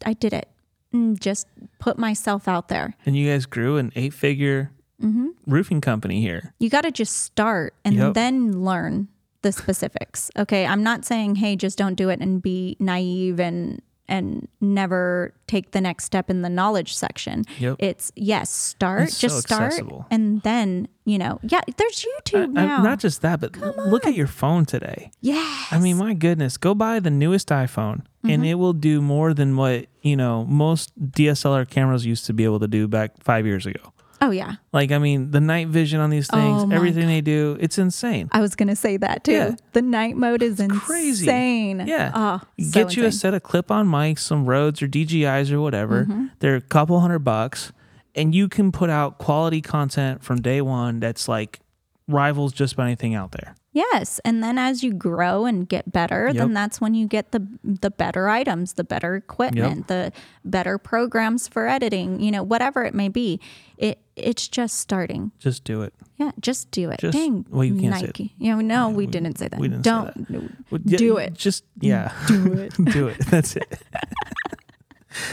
I did it. And just put myself out there. and you guys grew an eight figure Mm-hmm. roofing company here. You got to just start and Yep. then learn the specifics. Okay. I'm not saying, hey, just don't do it and be naive and, and never take the next step in the knowledge section. Yep. It's yes, start, It's just so start, accessible. and then you know, yeah. There's YouTube I- now. not just that, but look at your phone today. yes. I mean, my goodness, go buy the newest iPhone Mm-hmm. and it will do more than what, you know, most DSLR cameras used to be able to do back five years ago. Oh yeah, Like, I mean, the night vision on these things, Oh everything they do, it's insane. I was gonna say that too. Yeah. The night mode is crazy. insane. Yeah. Oh, so Get you a set of clip on mics, some Rodes or DJIs or whatever. Mm-hmm. They're a couple hundred bucks. And you can put out quality content from day one that's like rivals just about anything out there. Yes, and then as you grow and get better, Yep. then that's when you get the the better items, the better equipment, the better programs for editing, you know, whatever it may be. It it's just starting. Just do it. Yeah, just do it. Just- Dang, well, you can't say it. Nike. You know, no, uh, we, didn't say that. we didn't Don't no, Well, yeah, do it. Just yeah, do it. do it. That's it.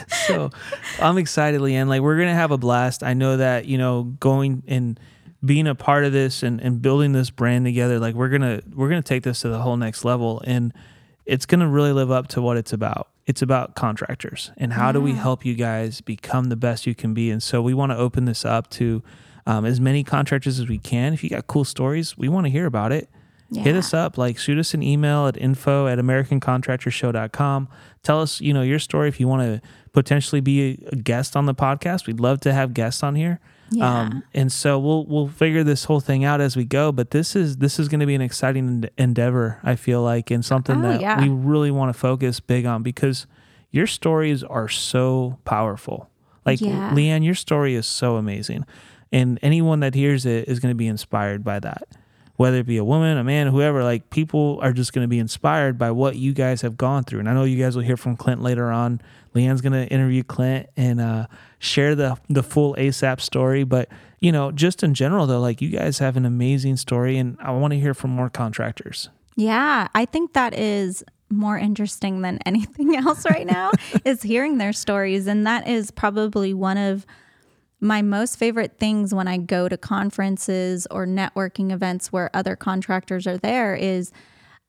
so I'm excited, LeeAnn. Like we're gonna have a blast. I know that you know going and being a part of this and, and building this brand together. Like we're gonna we're gonna take this to the whole next level, and it's gonna really live up to what it's about. It's about contractors and how do we help you guys become the best you can be. And so we want to open this up to um, as many contractors as we can. If you got cool stories, we want to hear about it hit us up like shoot us an email at info at americancontractorshow.com tell us you know your story if you want to potentially be a guest on the podcast we'd love to have guests on here Um, Yeah. and so we'll we'll figure this whole thing out as we go but this is this is going to be an exciting en- endeavor i feel like and something Oh, that yeah. we really want to focus big on because your stories are so powerful like Yeah. LeeAnn your story is so amazing and anyone that hears it is going to be inspired by that whether it be a woman, a man, whoever, like people are just going to be inspired by what you guys have gone through. And I know you guys will hear from Clint later on. LeeAnn's going to interview Clint and uh, share the the full ASAP story. But you know, just in general though, like you guys have an amazing story, and I want to hear from more contractors. Yeah, I think that is more interesting than anything else right now is hearing their stories and that is probably one of my most favorite things when I go to conferences or networking events where other contractors are there is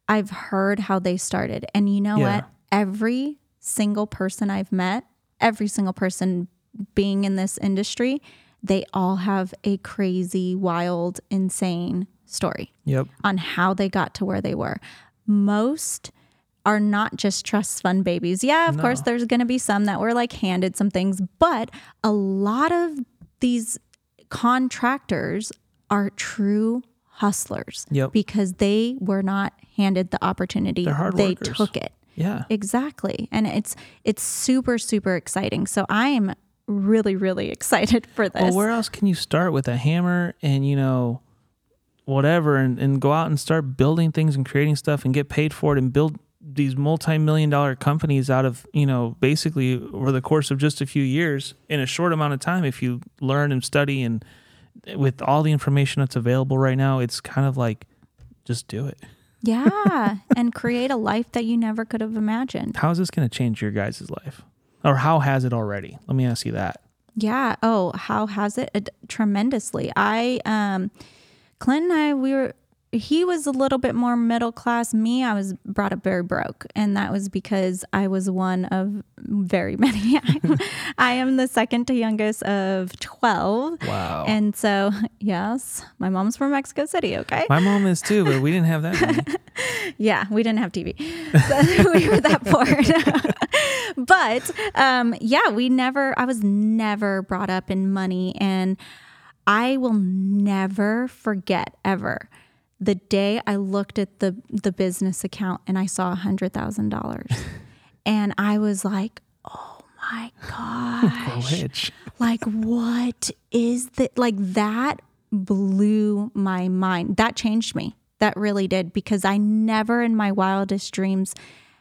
I've heard how they started. And you know Yeah. what? Every single person I've met, every single person being in this industry, they all have a crazy, wild, insane story Yep. on how they got to where they were. Most are not just trust fund babies. Yeah, of No. course, there's going to be some that were like handed some things, but a lot of these contractors are true hustlers Yep. because they were not handed the opportunity. They took it. Yeah. Exactly. And it's it's super super exciting. So I am really really excited for this. Well, where else can you start with a hammer and you know whatever and, and go out and start building things and creating stuff and get paid for it and build these multi-million dollar companies out of you know basically over the course of just a few years in a short amount of time if you learn and study and with all the information that's available right now it's kind of like just do it yeah, and create a life that you never could have imagined. how is this going to change your guys' life or how has it already let me ask you that Yeah. Oh, how has it? Tremendously. I, um, Clint and I, we were, he was a little bit more middle class. Me, I was brought up very broke. And that was because I was one of very many. I am the second to youngest of 12. wow And so, yes, my mom's from Mexico City. Okay. my mom is too but we didn't have that. Yeah, we didn't have TV. So we were that poor. but um, yeah, we never, I was never brought up in money. And I will never forget ever the day I looked at the, the business account and I saw a $100,000. and I was like, oh my gosh. Like what is that like that blew my mind. That changed me. That really did because i never in my wildest dreams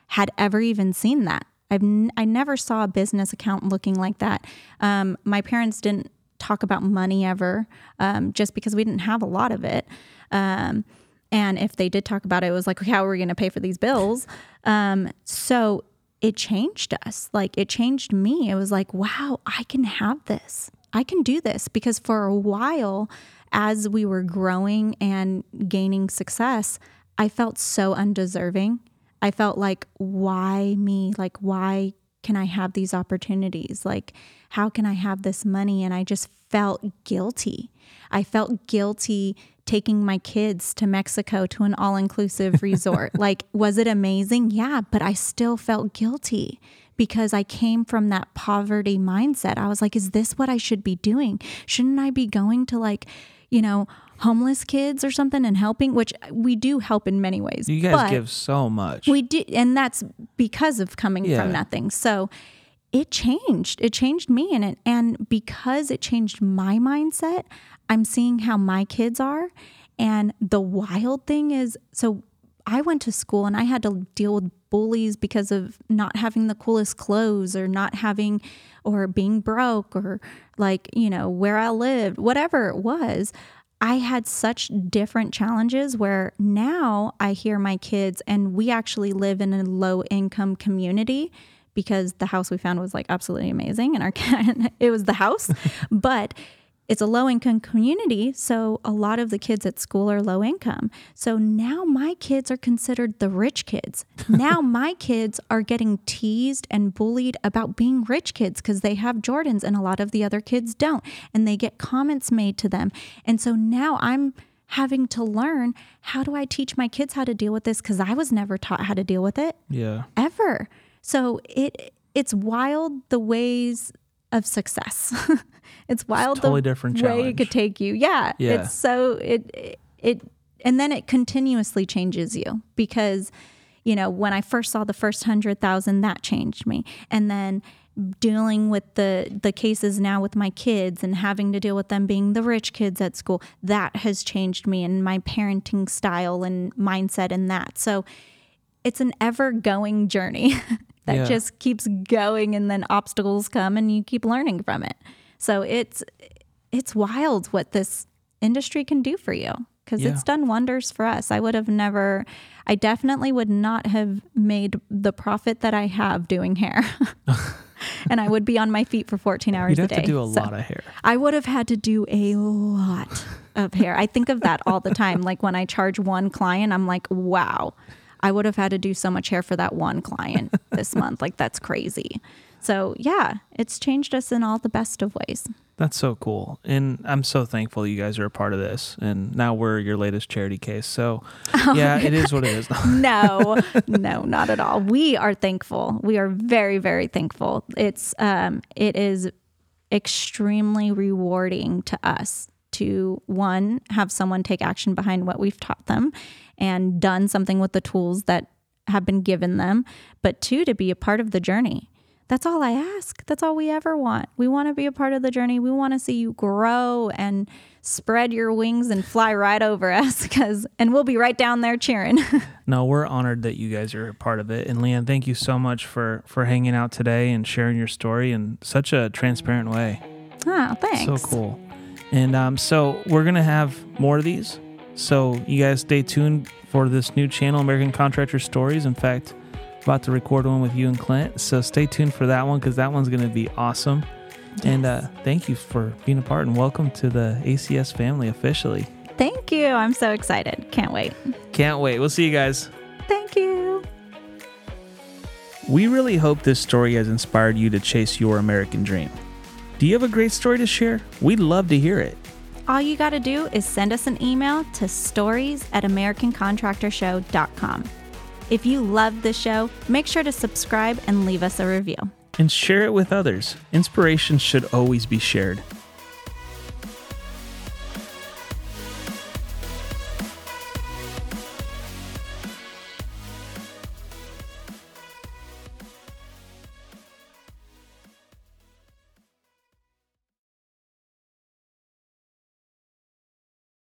had ever even seen that. I've n- i never saw a business account looking like that. Um, my parents didn't talk about money ever um, just because we didn't have a lot of it um, And if they did talk about it, it was like, how are we going to pay for these bills? Um, so it changed us. Like it changed me. It was like, wow, I can have this. I can do this because for a while, as we were growing and gaining success, I felt so undeserving. I felt like, why me? Like, why can I have these opportunities? Like, how can I have this money? And I just felt guilty. I felt guilty taking my kids to Mexico to an all inclusive resort. like, was it amazing? Yeah, but I still felt guilty because I came from that poverty mindset. I was like, is this what I should be doing? Shouldn't I be going to like, you know, homeless kids or something and helping, which we do help in many ways. You guys give so much. We do, and that's because of coming yeah. from nothing. So it changed. It changed me and it and because it changed my mindset, I'm seeing how my kids are. And the wild thing is so I went to school and I had to deal with bullies because of not having the coolest clothes or not having or being broke or like, you know, where I lived, whatever it was. I had such different challenges where now I hear my kids, and we actually live in a low income community because the house we found was like absolutely amazing and our it was the house. But it's a low income community, so a lot of the kids at school are low income. So now my kids are considered the rich kids. now my kids are getting teased and bullied about being rich kids because they have Jordans and a lot of the other kids don't. And they get comments made to them. And so now I'm having to learn how do I teach my kids how to deal with this because I was never taught how to deal with it. Yeah. Ever. So it it's wild the ways of success. it's wild it's totally the different way challenge. it could take you. Yeah, yeah. It's so it it and then it continuously changes you because you know when I first saw the first hundred thousand, that changed me, and then dealing with the the cases now with my kids and having to deal with them being the rich kids at school that has changed me and my parenting style and mindset and that so it's an ever going journey that yeah. just keeps going and then obstacles come and you keep learning from it. So it's it's wild what this industry can do for you because yeah. it's done wonders for us. I would have never I definitely would not have made the profit that I have doing hair. and I would be on my feet for 14 hours You'd a have day. to do a so lot of hair. I would have had to do a lot of hair. I think of that all the time. Like when I charge one client, I'm like, wow, I would have had to do so much hair for that one client this month. Like that's crazy. So yeah, it's changed us in all the best of ways. That's so cool. And I'm so thankful you guys are a part of this. And now we're your latest charity case. So yeah, it is what it is. no, no, not at all. We are thankful. We are very, very thankful. It's um it is extremely rewarding to us to one, have someone take action behind what we've taught them and done something with the tools that have been given them, but two, to be a part of the journey. That's all I ask. That's all we ever want. We want to be a part of the journey. We want to see you grow and spread your wings and fly right over us cuz and we'll be right down there cheering. no, we're honored that you guys are a part of it. And LeeAnn, thank you so much for for hanging out today and sharing your story in such a transparent way. Oh, thanks. So cool. And um, so we're going to have more of these. So you guys stay tuned for this new channel, American Contractor Stories. In fact, about to record one with you and Clint. So stay tuned for that one because that one's going to be awesome. Yes. And uh, thank you for being a part and welcome to the ACS family officially. Thank you. I'm so excited. Can't wait. Can't wait. We'll see you guys. Thank you. We really hope this story has inspired you to chase your American dream. Do you have a great story to share? We'd love to hear it. All you got to do is send us an email to stories at AmericanContractorShow.com. If you love the show, make sure to subscribe and leave us a review. And share it with others. Inspiration should always be shared.